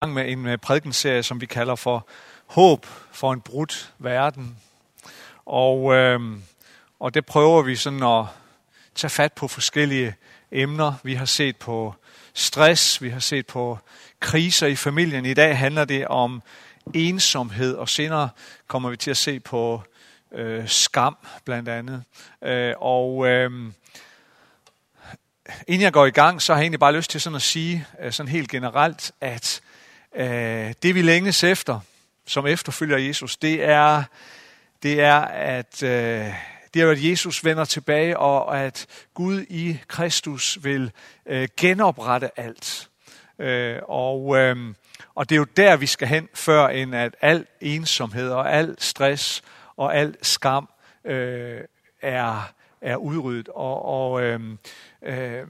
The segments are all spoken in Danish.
gang med en øh, prædikenserie, som vi kalder for Håb for en brudt verden. Og, øh, og det prøver vi sådan at tage fat på forskellige emner. Vi har set på stress, vi har set på kriser i familien. I dag handler det om ensomhed, og senere kommer vi til at se på øh, skam blandt andet. Øh, og øh, inden jeg går i gang, så har jeg egentlig bare lyst til sådan at sige øh, sådan helt generelt, at øh, Øh, det vi længes efter, som efterfølger Jesus, det er, det er at øh, det er, at Jesus vender tilbage, og at Gud i Kristus vil øh, genoprette alt. Og, og det er jo der, vi skal hen, før end at al ensomhed og al stress og al skam øh, er, er udryddet. Og, og, øh, øh,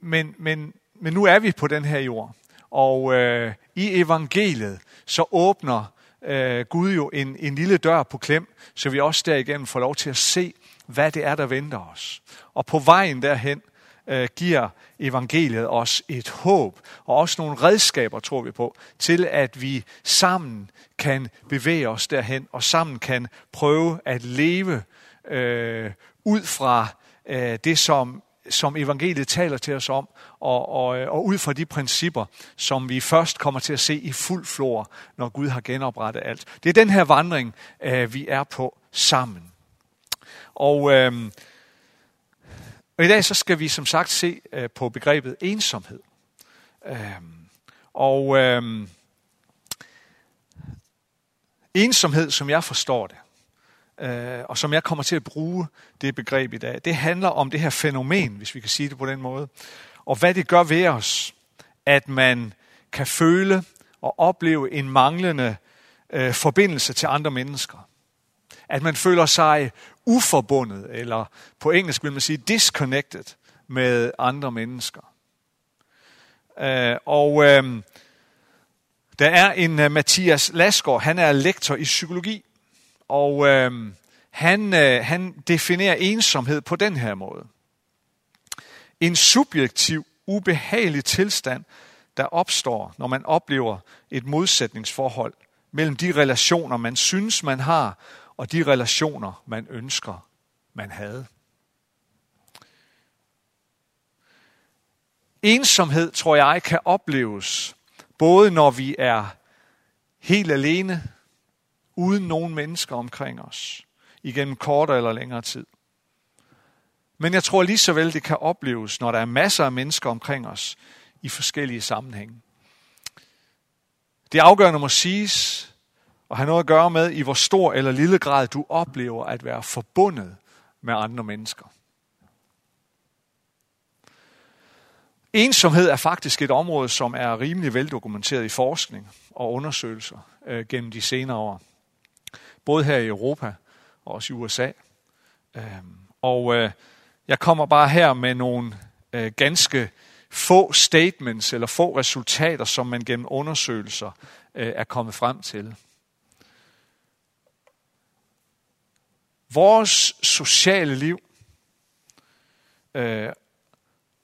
men, men, men nu er vi på den her jord, og øh, i evangeliet så åbner øh, Gud jo en, en lille dør på klem, så vi også derigennem får lov til at se, hvad det er, der venter os. Og på vejen derhen øh, giver evangeliet os et håb, og også nogle redskaber, tror vi på, til at vi sammen kan bevæge os derhen, og sammen kan prøve at leve øh, ud fra øh, det, som som evangeliet taler til os om, og, og, øh, og ud fra de principper, som vi først kommer til at se i fuld flor, når Gud har genoprettet alt. Det er den her vandring, øh, vi er på sammen. Og, øh, og i dag så skal vi som sagt se øh, på begrebet ensomhed. Øh, og øh, ensomhed, som jeg forstår det, øh, og som jeg kommer til at bruge det begreb i dag, det handler om det her fænomen, hvis vi kan sige det på den måde, og hvad det gør ved os, at man kan føle og opleve en manglende øh, forbindelse til andre mennesker. At man føler sig uforbundet, eller på engelsk vil man sige disconnected med andre mennesker. Øh, og øh, der er en uh, Mathias Lasgaard, han er lektor i psykologi, og øh, han, øh, han definerer ensomhed på den her måde. En subjektiv, ubehagelig tilstand, der opstår, når man oplever et modsætningsforhold mellem de relationer, man synes, man har, og de relationer, man ønsker, man havde. Ensomhed, tror jeg, kan opleves, både når vi er helt alene, uden nogen mennesker omkring os, igennem kortere eller længere tid. Men jeg tror lige så vel, det kan opleves, når der er masser af mennesker omkring os i forskellige sammenhænge. Det afgørende må siges og have noget at gøre med, i hvor stor eller lille grad du oplever at være forbundet med andre mennesker. Ensomhed er faktisk et område, som er rimelig veldokumenteret i forskning og undersøgelser øh, gennem de senere år både her i Europa og også i USA. Øhm, og øh, jeg kommer bare her med nogle øh, ganske få statements eller få resultater, som man gennem undersøgelser øh, er kommet frem til. Vores sociale liv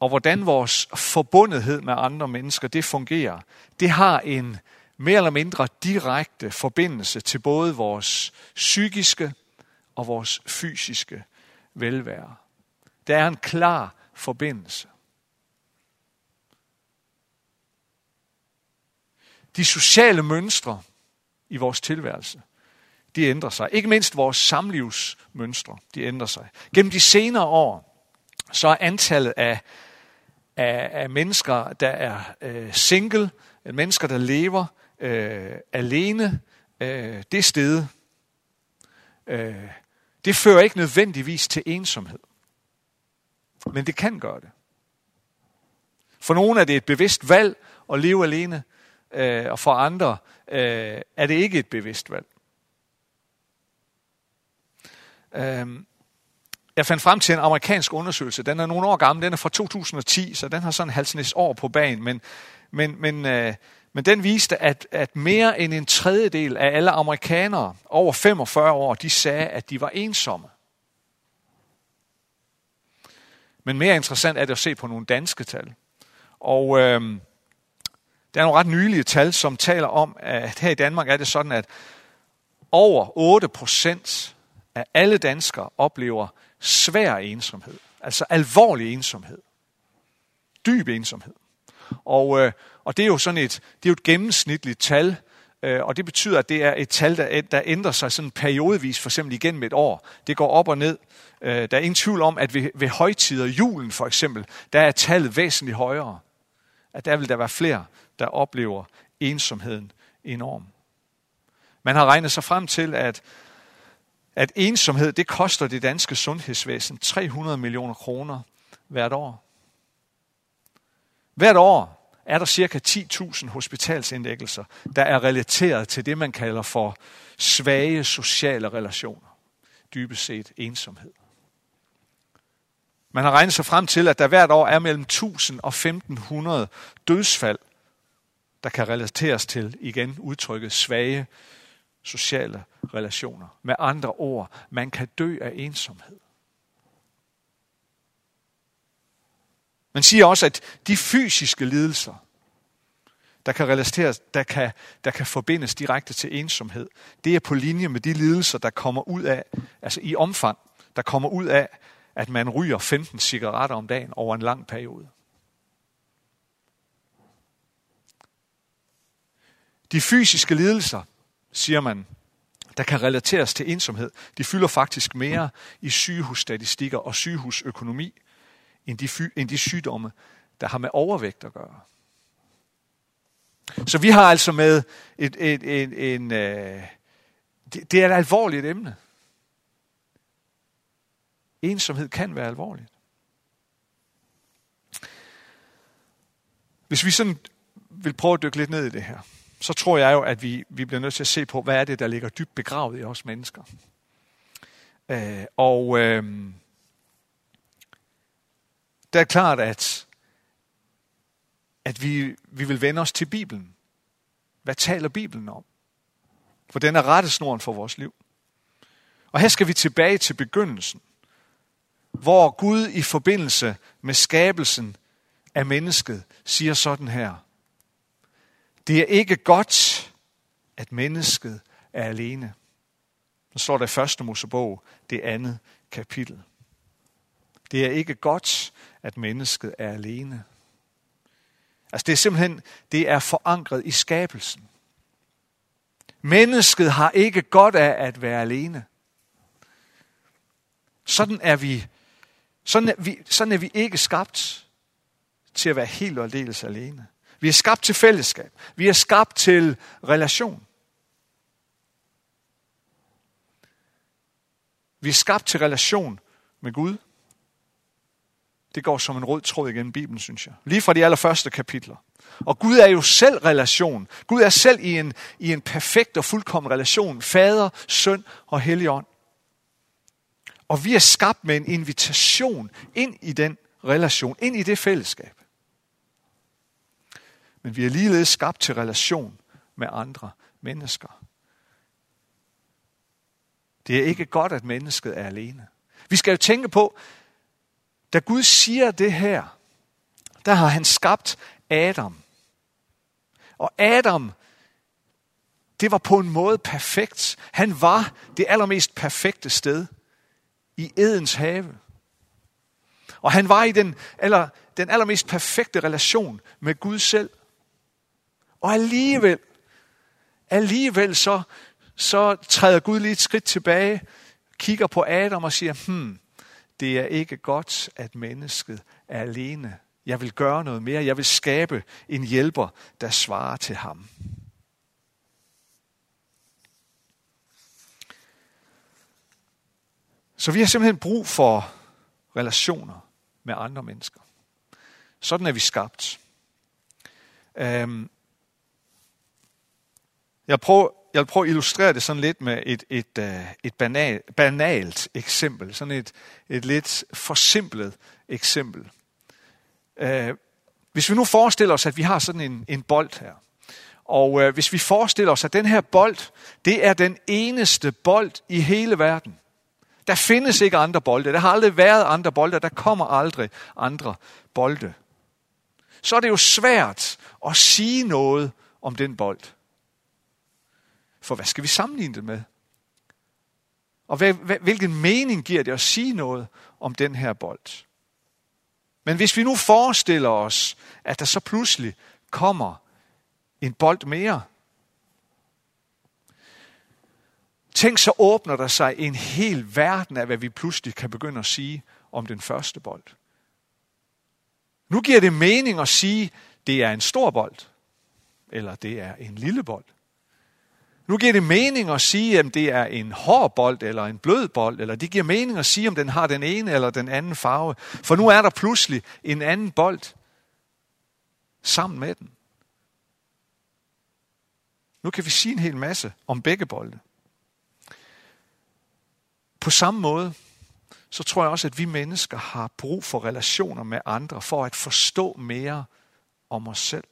og hvordan vores forbundethed med andre mennesker, det fungerer, det har en mere eller mindre direkte forbindelse til både vores psykiske og vores fysiske velvære. Der er en klar forbindelse. De sociale mønstre i vores tilværelse, de ændrer sig. Ikke mindst vores samlivsmønstre, de ændrer sig. Gennem de senere år, så er antallet af, af, af mennesker, der er øh, single, mennesker, der lever øh, alene øh, det sted, øh, det fører ikke nødvendigvis til ensomhed. Men det kan gøre det. For nogle er det et bevidst valg at leve alene, øh, og for andre øh, er det ikke et bevidst valg. Øh, jeg fandt frem til en amerikansk undersøgelse. Den er nogle år gammel. Den er fra 2010, så den har sådan en halvsnæs år på banen. Men, men, men øh, men den viste, at, at mere end en tredjedel af alle amerikanere over 45 år, de sagde, at de var ensomme. Men mere interessant er det at se på nogle danske tal. Og øh, Der er nogle ret nylige tal, som taler om, at her i Danmark er det sådan, at over 8 procent af alle danskere oplever svær ensomhed. Altså alvorlig ensomhed. Dyb ensomhed. Og, øh, og det er jo sådan et, det er jo et gennemsnitligt tal, øh, og det betyder, at det er et tal, der, der ændrer sig sådan periodevis, for eksempel igennem et år. Det går op og ned. Øh, der er ingen tvivl om, at ved, ved højtider, julen for eksempel, der er tallet væsentligt højere. At der vil der være flere, der oplever ensomheden enorm. Man har regnet sig frem til, at, at ensomhed, det koster det danske sundhedsvæsen 300 millioner kroner hvert år. Hvert år er der cirka 10.000 hospitalsindlæggelser, der er relateret til det, man kalder for svage sociale relationer. Dybest set ensomhed. Man har regnet sig frem til, at der hvert år er mellem 1000 og 1500 dødsfald, der kan relateres til, igen udtrykket, svage sociale relationer. Med andre ord, man kan dø af ensomhed. Man siger også, at de fysiske lidelser, der kan relateres, der kan, der kan forbindes direkte til ensomhed, det er på linje med de lidelser, der kommer ud af, altså i omfang, der kommer ud af, at man ryger 15 cigaretter om dagen over en lang periode. De fysiske lidelser, siger man, der kan relateres til ensomhed, de fylder faktisk mere i sygehusstatistikker og sygehusøkonomi, end de, end de sygdomme, der har med overvægt at gøre. Så vi har altså med et, et, et, en, øh, det, det er et alvorligt emne. Ensomhed kan være alvorligt. Hvis vi sådan vil prøve at dykke lidt ned i det her, så tror jeg jo, at vi, vi bliver nødt til at se på, hvad er det, der ligger dybt begravet i os mennesker. Øh, og øh, der er klart, at, at vi, vi vil vende os til Bibelen. Hvad taler Bibelen om? For den er rettesnoren for vores liv. Og her skal vi tilbage til begyndelsen, hvor Gud i forbindelse med skabelsen af mennesket siger sådan her. Det er ikke godt, at mennesket er alene. Så står der i første Mosebog, det andet kapitel. Det er ikke godt, at mennesket er alene. Altså det er simpelthen, det er forankret i skabelsen. Mennesket har ikke godt af at være alene. Sådan er vi, sådan er vi, sådan er vi ikke skabt til at være helt og aldeles alene. Vi er skabt til fællesskab. Vi er skabt til relation. Vi er skabt til relation med Gud. Det går som en rød tråd igennem Bibelen, synes jeg. Lige fra de allerførste kapitler. Og Gud er jo selv relation. Gud er selv i en, i en perfekt og fuldkommen relation. Fader, søn og helligånd. Og vi er skabt med en invitation ind i den relation, ind i det fællesskab. Men vi er ligeledes skabt til relation med andre mennesker. Det er ikke godt, at mennesket er alene. Vi skal jo tænke på, da Gud siger det her, der har han skabt Adam. Og Adam, det var på en måde perfekt. Han var det allermest perfekte sted i Edens have. Og han var i den, aller, den allermest perfekte relation med Gud selv. Og alligevel, alligevel så, så træder Gud lige et skridt tilbage, kigger på Adam og siger, hmm, det er ikke godt, at mennesket er alene. Jeg vil gøre noget mere. Jeg vil skabe en hjælper, der svarer til ham. Så vi har simpelthen brug for relationer med andre mennesker. Sådan er vi skabt. Øhm, jeg, prøver, jeg vil prøve at illustrere det sådan lidt med et, et, øh, et banal, banalt eksempel. Sådan et, et lidt forsimplet eksempel. Øh, hvis vi nu forestiller os, at vi har sådan en, en bold her. Og øh, hvis vi forestiller os, at den her bold, det er den eneste bold i hele verden. Der findes ikke andre bolde. Der har aldrig været andre bolde. Der kommer aldrig andre bolde. så er det jo svært at sige noget om den bold. For hvad skal vi sammenligne det med? Og hvad, hvad, hvilken mening giver det at sige noget om den her bold? Men hvis vi nu forestiller os, at der så pludselig kommer en bold mere, tænk så åbner der sig en hel verden af, hvad vi pludselig kan begynde at sige om den første bold. Nu giver det mening at sige, det er en stor bold, eller det er en lille bold. Nu giver det mening at sige, om det er en hård bold eller en blød bold, eller det giver mening at sige, om den har den ene eller den anden farve. For nu er der pludselig en anden bold sammen med den. Nu kan vi sige en hel masse om begge bolde. På samme måde, så tror jeg også, at vi mennesker har brug for relationer med andre, for at forstå mere om os selv.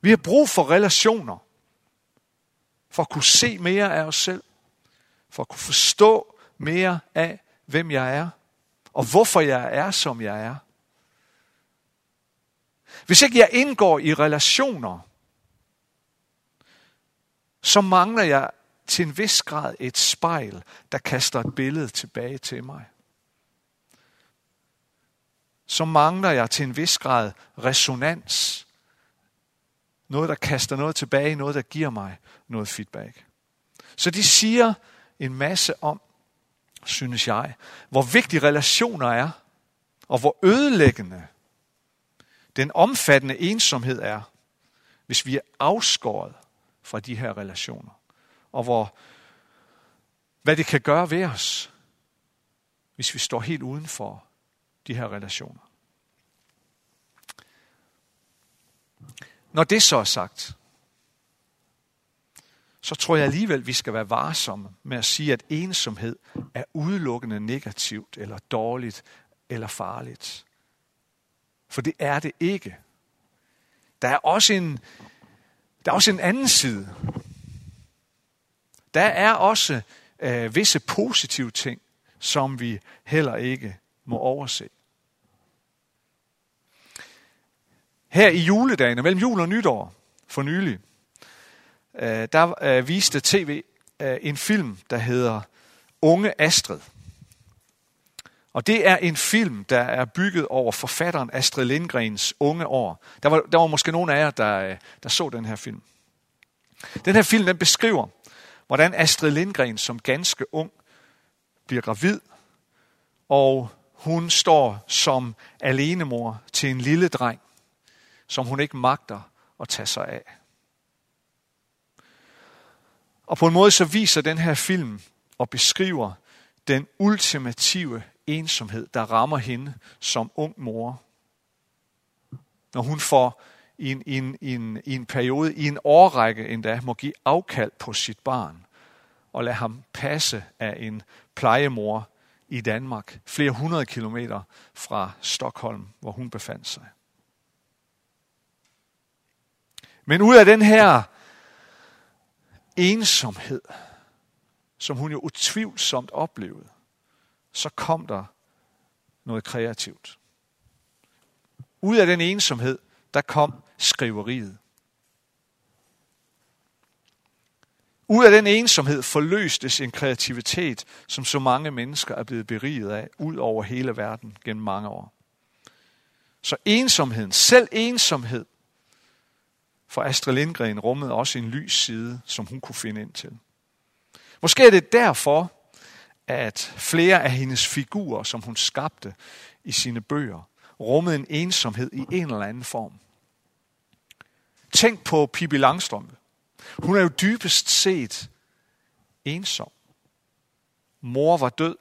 Vi har brug for relationer, for at kunne se mere af os selv, for at kunne forstå mere af, hvem jeg er, og hvorfor jeg er, som jeg er. Hvis ikke jeg indgår i relationer, så mangler jeg til en vis grad et spejl, der kaster et billede tilbage til mig. Så mangler jeg til en vis grad resonans. Noget, der kaster noget tilbage, noget, der giver mig noget feedback. Så de siger en masse om, synes jeg, hvor vigtige relationer er, og hvor ødelæggende den omfattende ensomhed er, hvis vi er afskåret fra de her relationer. Og hvor, hvad det kan gøre ved os, hvis vi står helt uden for de her relationer. Når det så er sagt, så tror jeg alligevel, vi skal være varsomme med at sige, at ensomhed er udelukkende negativt, eller dårligt, eller farligt. For det er det ikke. Der er også en, der er også en anden side. Der er også øh, visse positive ting, som vi heller ikke må overse. Her i juledagen, mellem jul og nytår, for nylig, øh, der øh, viste tv øh, en film, der hedder Unge Astrid. Og det er en film, der er bygget over forfatteren Astrid Lindgrens unge år. Der var, der var måske nogle af jer, der, der så den her film. Den her film den beskriver, hvordan Astrid Lindgren som ganske ung bliver gravid, og hun står som alenemor til en lille dreng, som hun ikke magter at tage sig af. Og på en måde så viser den her film og beskriver den ultimative ensomhed, der rammer hende som ung mor. Når hun får i en, i en, i en, i en periode, i en årrække endda, må give afkald på sit barn og lade ham passe af en plejemor i Danmark, flere hundrede kilometer fra Stockholm, hvor hun befandt sig. Men ud af den her ensomhed, som hun jo utvivlsomt oplevede, så kom der noget kreativt. Ud af den ensomhed, der kom skriveriet. Ud af den ensomhed forløstes en kreativitet, som så mange mennesker er blevet beriget af, ud over hele verden gennem mange år. Så ensomheden, selv ensomhed, for Astrid Lindgren rummede også en lys side, som hun kunne finde ind til. Måske er det derfor, at flere af hendes figurer, som hun skabte i sine bøger, rummede en ensomhed i en eller anden form. Tænk på Pippi Langstrømpe. Hun er jo dybest set ensom. Mor var død.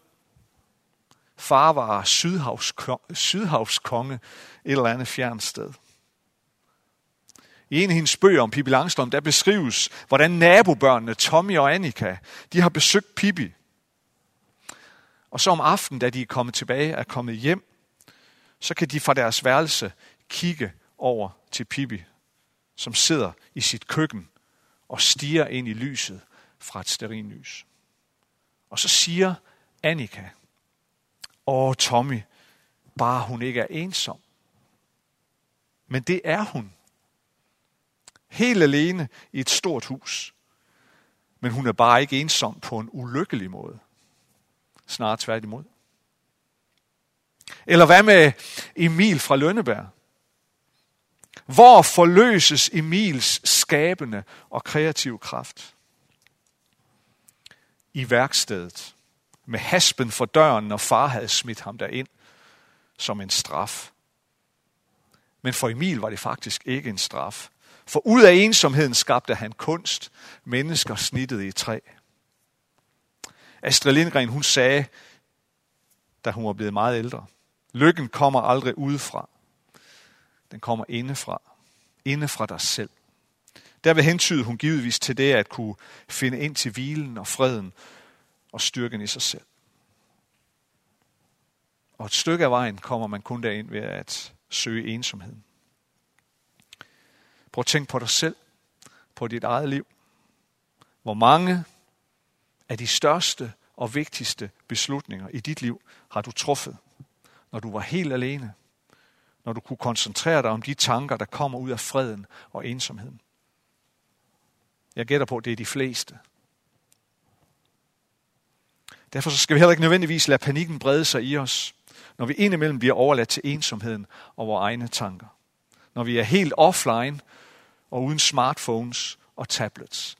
Far var sydhavskonge, sydhavskonge et eller andet fjernt sted. I en af hendes bøger om Pippi Langstrøm, der beskrives, hvordan nabobørnene Tommy og Annika, de har besøgt Pippi. Og så om aftenen, da de er kommet tilbage, er kommet hjem, så kan de fra deres værelse kigge over til Pippi, som sidder i sit køkken og stiger ind i lyset fra et sterinlys. Og så siger Annika, Åh Tommy, bare hun ikke er ensom. Men det er hun. Helt alene i et stort hus. Men hun er bare ikke ensom på en ulykkelig måde. Snarere tværtimod. Eller hvad med Emil fra Lønneberg? Hvor forløses Emils skabende og kreative kraft? I værkstedet, med haspen for døren, når far havde smidt ham derind som en straf. Men for Emil var det faktisk ikke en straf. For ud af ensomheden skabte han kunst, mennesker snittet i træ. Astrid Lindgren, hun sagde, da hun var blevet meget ældre, lykken kommer aldrig udefra. Den kommer indefra. Inde fra dig selv. Derved hentyder hun givetvis til det at kunne finde ind til hvilen og freden og styrken i sig selv. Og et stykke af vejen kommer man kun derind ved at søge ensomheden. Prøv at tænke på dig selv, på dit eget liv. Hvor mange af de største og vigtigste beslutninger i dit liv har du truffet, når du var helt alene, når du kunne koncentrere dig om de tanker, der kommer ud af freden og ensomheden. Jeg gætter på, at det er de fleste. Derfor skal vi heller ikke nødvendigvis lade panikken brede sig i os, når vi indimellem bliver overladt til ensomheden og vores egne tanker. Når vi er helt offline og uden smartphones og tablets.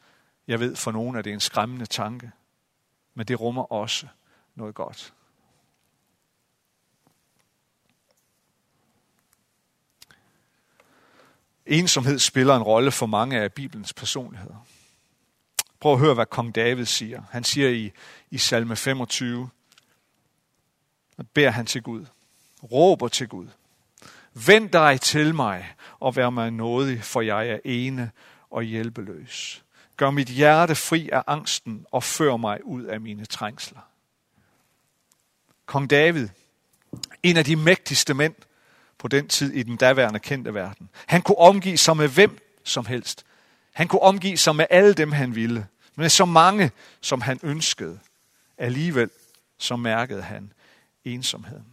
Jeg ved for nogen, at det er en skræmmende tanke, men det rummer også noget godt. Ensomhed spiller en rolle for mange af Bibelens personligheder. Prøv at høre, hvad kong David siger. Han siger i, i salme 25, at beder han til Gud, råber til Gud. Vend dig til mig og vær mig nådig, for jeg er ene og hjælpeløs. Gør mit hjerte fri af angsten og før mig ud af mine trængsler. Kong David, en af de mægtigste mænd på den tid i den daværende kendte verden. Han kunne omgive sig med hvem som helst. Han kunne omgive sig med alle dem, han ville. Med så mange, som han ønskede. Alligevel så mærkede han ensomheden.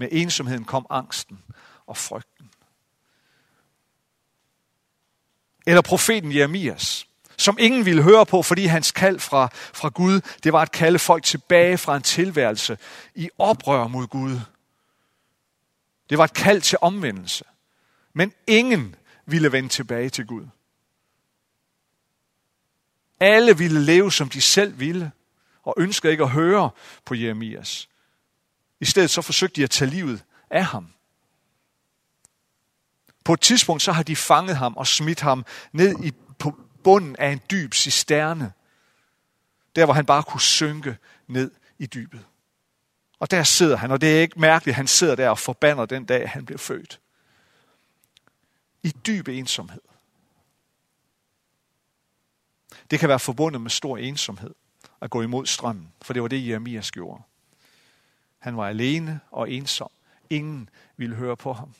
Med ensomheden kom angsten og frygten. Eller profeten Jeremias, som ingen ville høre på, fordi hans kald fra, fra Gud, det var at kalde folk tilbage fra en tilværelse i oprør mod Gud. Det var et kald til omvendelse. Men ingen ville vende tilbage til Gud. Alle ville leve, som de selv ville, og ønskede ikke at høre på Jeremias. I stedet så forsøgte de at tage livet af ham. På et tidspunkt så har de fanget ham og smidt ham ned i, på bunden af en dyb cisterne. Der hvor han bare kunne synke ned i dybet. Og der sidder han, og det er ikke mærkeligt, at han sidder der og forbander den dag, han blev født. I dyb ensomhed. Det kan være forbundet med stor ensomhed at gå imod strømmen, for det var det, Jeremias gjorde. Han var alene og ensom. Ingen ville høre på ham.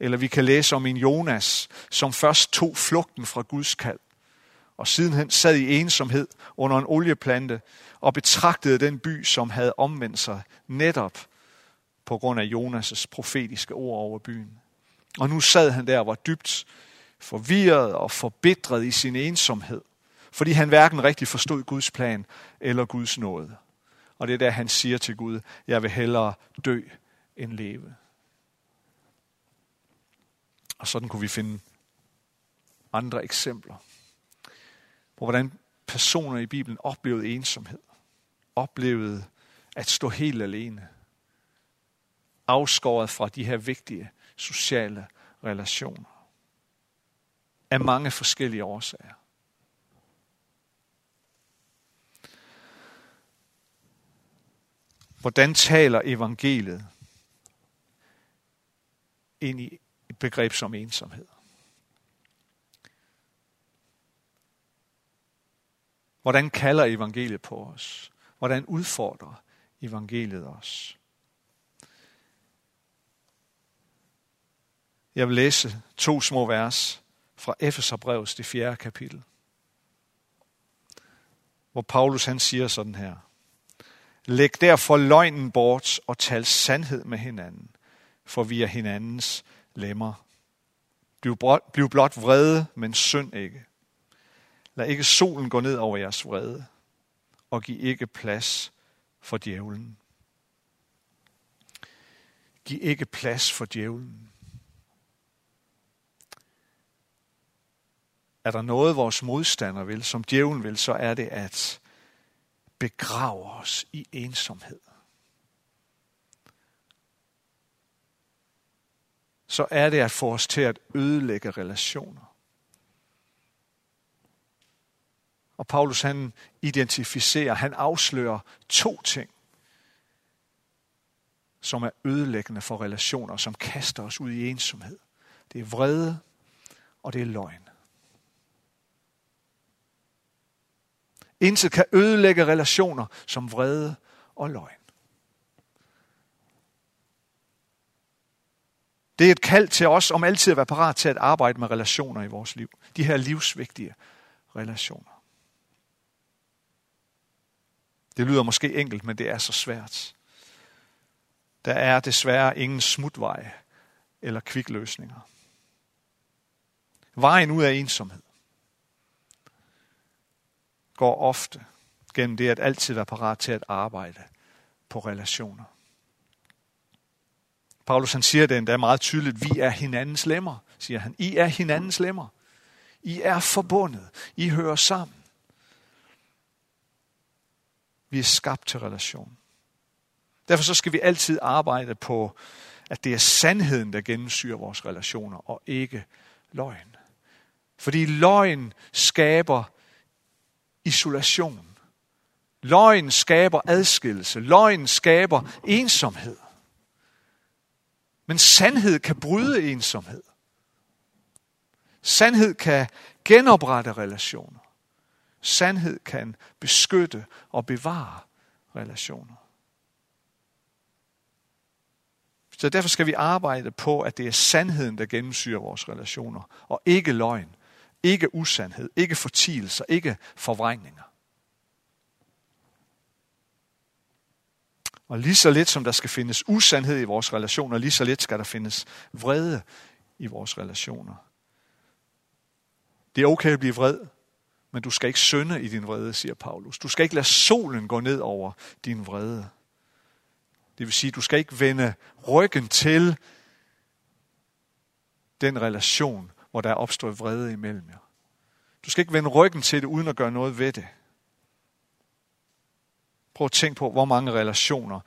Eller vi kan læse om en Jonas, som først tog flugten fra Guds kald, og sidenhen sad i ensomhed under en olieplante og betragtede den by, som havde omvendt sig netop på grund af Jonas' profetiske ord over byen. Og nu sad han der og var dybt forvirret og forbitret i sin ensomhed, fordi han hverken rigtig forstod Guds plan eller Guds nåde. Og det er der, han siger til Gud, jeg vil hellere dø end leve. Og sådan kunne vi finde andre eksempler på, hvordan personer i Bibelen oplevede ensomhed. Oplevede at stå helt alene. Afskåret fra de her vigtige sociale relationer. Af mange forskellige årsager. Hvordan taler evangeliet ind i et begreb som ensomhed? Hvordan kalder evangeliet på os? Hvordan udfordrer evangeliet os? Jeg vil læse to små vers fra Efeserbrevets det fjerde kapitel, hvor Paulus han siger sådan her. Læg derfor løgnen bort og tal sandhed med hinanden, for vi er hinandens lemmer. Bliv, blot vrede, men synd ikke. Lad ikke solen gå ned over jeres vrede, og giv ikke plads for djævlen. Giv ikke plads for djævlen. Er der noget, vores modstander vil, som djævlen vil, så er det at begraver os i ensomhed. Så er det at få os til at ødelægge relationer. Og Paulus han identificerer, han afslører to ting, som er ødelæggende for relationer, som kaster os ud i ensomhed. Det er vrede, og det er løgn. Intet kan ødelægge relationer som vrede og løgn. Det er et kald til os om altid at være parat til at arbejde med relationer i vores liv. De her livsvigtige relationer. Det lyder måske enkelt, men det er så svært. Der er desværre ingen smutvej eller kvikløsninger. Vejen ud af ensomhed går ofte gennem det at altid være parat til at arbejde på relationer. Paulus han siger det endda meget tydeligt, vi er hinandens lemmer, siger han. I er hinandens lemmer. I er forbundet. I hører sammen. Vi er skabt til relation. Derfor så skal vi altid arbejde på, at det er sandheden, der gennemsyrer vores relationer, og ikke løgn. Fordi løgn skaber isolation. Løgn skaber adskillelse. Løgn skaber ensomhed. Men sandhed kan bryde ensomhed. Sandhed kan genoprette relationer. Sandhed kan beskytte og bevare relationer. Så derfor skal vi arbejde på, at det er sandheden, der gennemsyrer vores relationer, og ikke løgn, ikke usandhed, ikke fortielser, ikke forvrængninger. Og lige så lidt som der skal findes usandhed i vores relationer, lige så lidt skal der findes vrede i vores relationer. Det er okay at blive vred, men du skal ikke synde i din vrede, siger Paulus. Du skal ikke lade solen gå ned over din vrede. Det vil sige, du skal ikke vende ryggen til den relation, hvor der er opstået vrede imellem jer. Du skal ikke vende ryggen til det, uden at gøre noget ved det. Prøv at tænke på, hvor mange relationer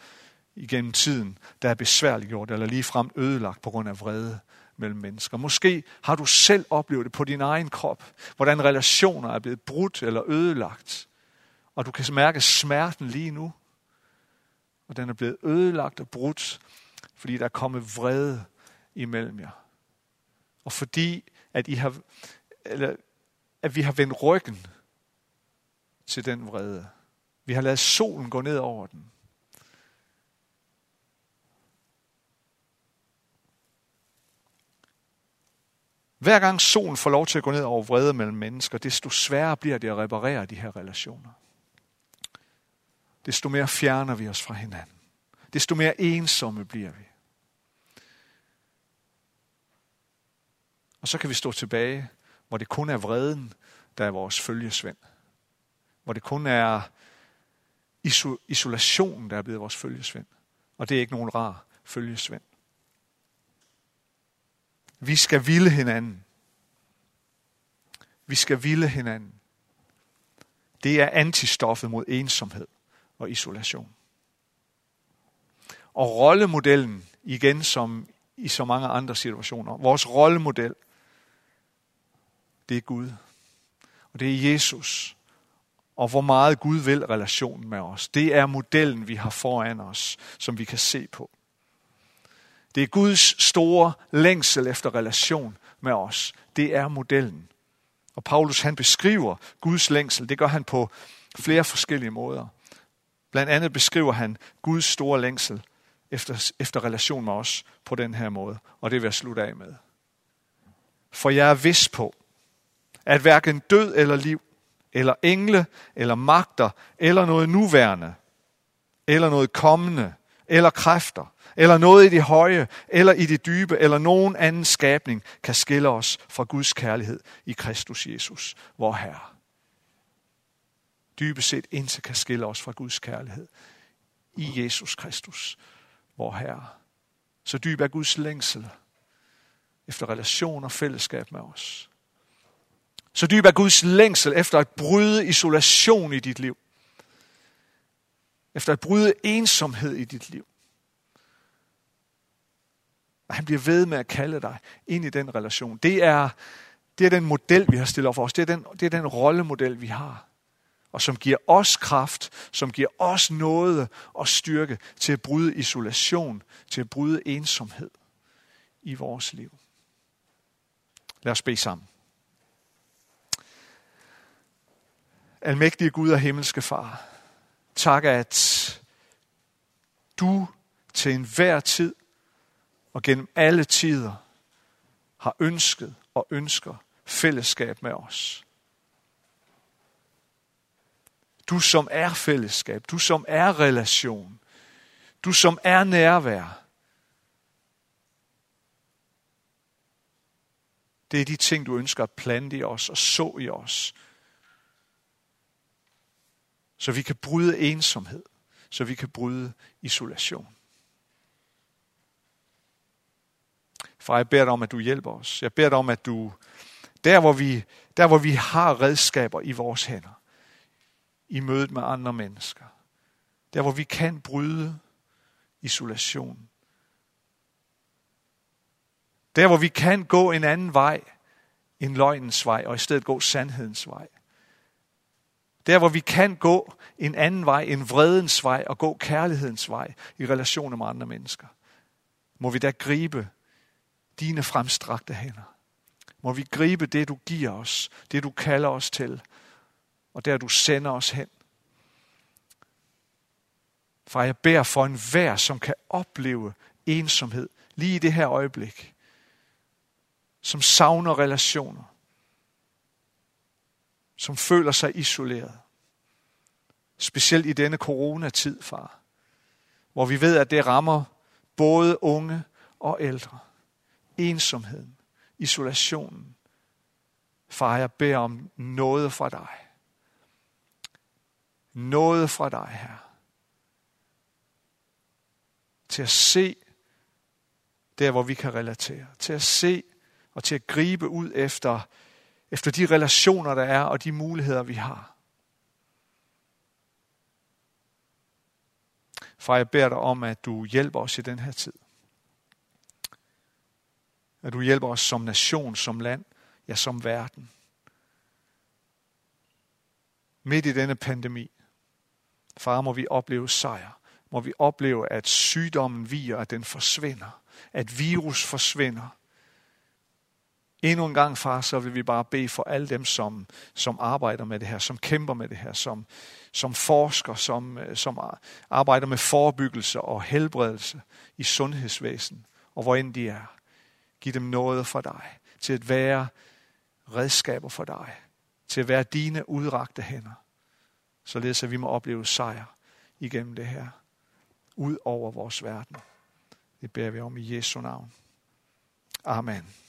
igennem tiden, der er besværliggjort eller ligefrem ødelagt på grund af vrede mellem mennesker. Måske har du selv oplevet det på din egen krop, hvordan relationer er blevet brudt eller ødelagt, og du kan mærke smerten lige nu. Og den er blevet ødelagt og brudt, fordi der er kommet vrede imellem jer. Og fordi, at, I har, eller, at vi har vendt ryggen til den vrede. Vi har ladet solen gå ned over den. Hver gang solen får lov til at gå ned over vrede mellem mennesker, desto sværere bliver det at reparere de her relationer. Desto mere fjerner vi os fra hinanden. Desto mere ensomme bliver vi. Og så kan vi stå tilbage, hvor det kun er vreden, der er vores følgesvend. Hvor det kun er isolation, der er blevet vores følgesvend. Og det er ikke nogen rar følgesvend. Vi skal ville hinanden. Vi skal ville hinanden. Det er antistoffet mod ensomhed og isolation. Og rollemodellen, igen som i så mange andre situationer, vores rollemodel, det er Gud. Og det er Jesus. Og hvor meget Gud vil relationen med os. Det er modellen, vi har foran os, som vi kan se på. Det er Guds store længsel efter relation med os. Det er modellen. Og Paulus han beskriver Guds længsel. Det gør han på flere forskellige måder. Blandt andet beskriver han Guds store længsel efter, efter relation med os på den her måde. Og det vil jeg slutte af med. For jeg er vis på, at hverken død eller liv, eller engle, eller magter, eller noget nuværende, eller noget kommende, eller kræfter, eller noget i det høje, eller i det dybe, eller nogen anden skabning kan skille os fra Guds kærlighed i Kristus Jesus, vor Herre. Dybest set intet kan skille os fra Guds kærlighed i Jesus Kristus, vor Herre. Så dyb er Guds længsel efter relation og fællesskab med os. Så dyb er Guds længsel efter at bryde isolation i dit liv. Efter at bryde ensomhed i dit liv. Og han bliver ved med at kalde dig ind i den relation. Det er, det er den model, vi har stillet op for os. Det er den, det er den rollemodel, vi har. Og som giver os kraft, som giver os noget og styrke til at bryde isolation, til at bryde ensomhed i vores liv. Lad os bede sammen. Almægtige Gud og himmelske Far, tak at du til enhver tid og gennem alle tider har ønsket og ønsker fællesskab med os. Du som er fællesskab, du som er relation, du som er nærvær. Det er de ting, du ønsker at plante i os og så i os. Så vi kan bryde ensomhed, så vi kan bryde isolation. Far, jeg beder dig om, at du hjælper os. Jeg beder dig om, at du, der hvor vi, der hvor vi har redskaber i vores hænder, i mødet med andre mennesker, der hvor vi kan bryde isolation, der hvor vi kan gå en anden vej end løgnens vej, og i stedet gå sandhedens vej. Der hvor vi kan gå en anden vej en vredens vej, og gå kærlighedens vej i relationer med andre mennesker, må vi da gribe dine fremstrakte hænder. Må vi gribe det, du giver os, det du kalder os til, og der du sender os hen. For jeg beder for en vær, som kan opleve ensomhed lige i det her øjeblik. Som savner relationer. Som føler sig isoleret. Specielt i denne coronatid, far. Hvor vi ved, at det rammer både unge og ældre ensomheden, isolationen. Far, jeg beder om noget fra dig. Noget fra dig, her. Til at se der, hvor vi kan relatere. Til at se og til at gribe ud efter, efter de relationer, der er, og de muligheder, vi har. Far, jeg beder dig om, at du hjælper os i den her tid. At du hjælper os som nation, som land, ja som verden. Midt i denne pandemi, far, må vi opleve sejr. Må vi opleve, at sygdommen viger, at den forsvinder. At virus forsvinder. Endnu en gang, far, så vil vi bare bede for alle dem, som, som arbejder med det her, som kæmper med det her, som, som forsker, som, øh, som arbejder med forebyggelse og helbredelse i sundhedsvæsen, og hvor end de er. Giv dem noget for dig, til at være redskaber for dig, til at være dine udrakte hænder, således at vi må opleve sejr igennem det her, ud over vores verden. Det beder vi om i Jesu navn. Amen.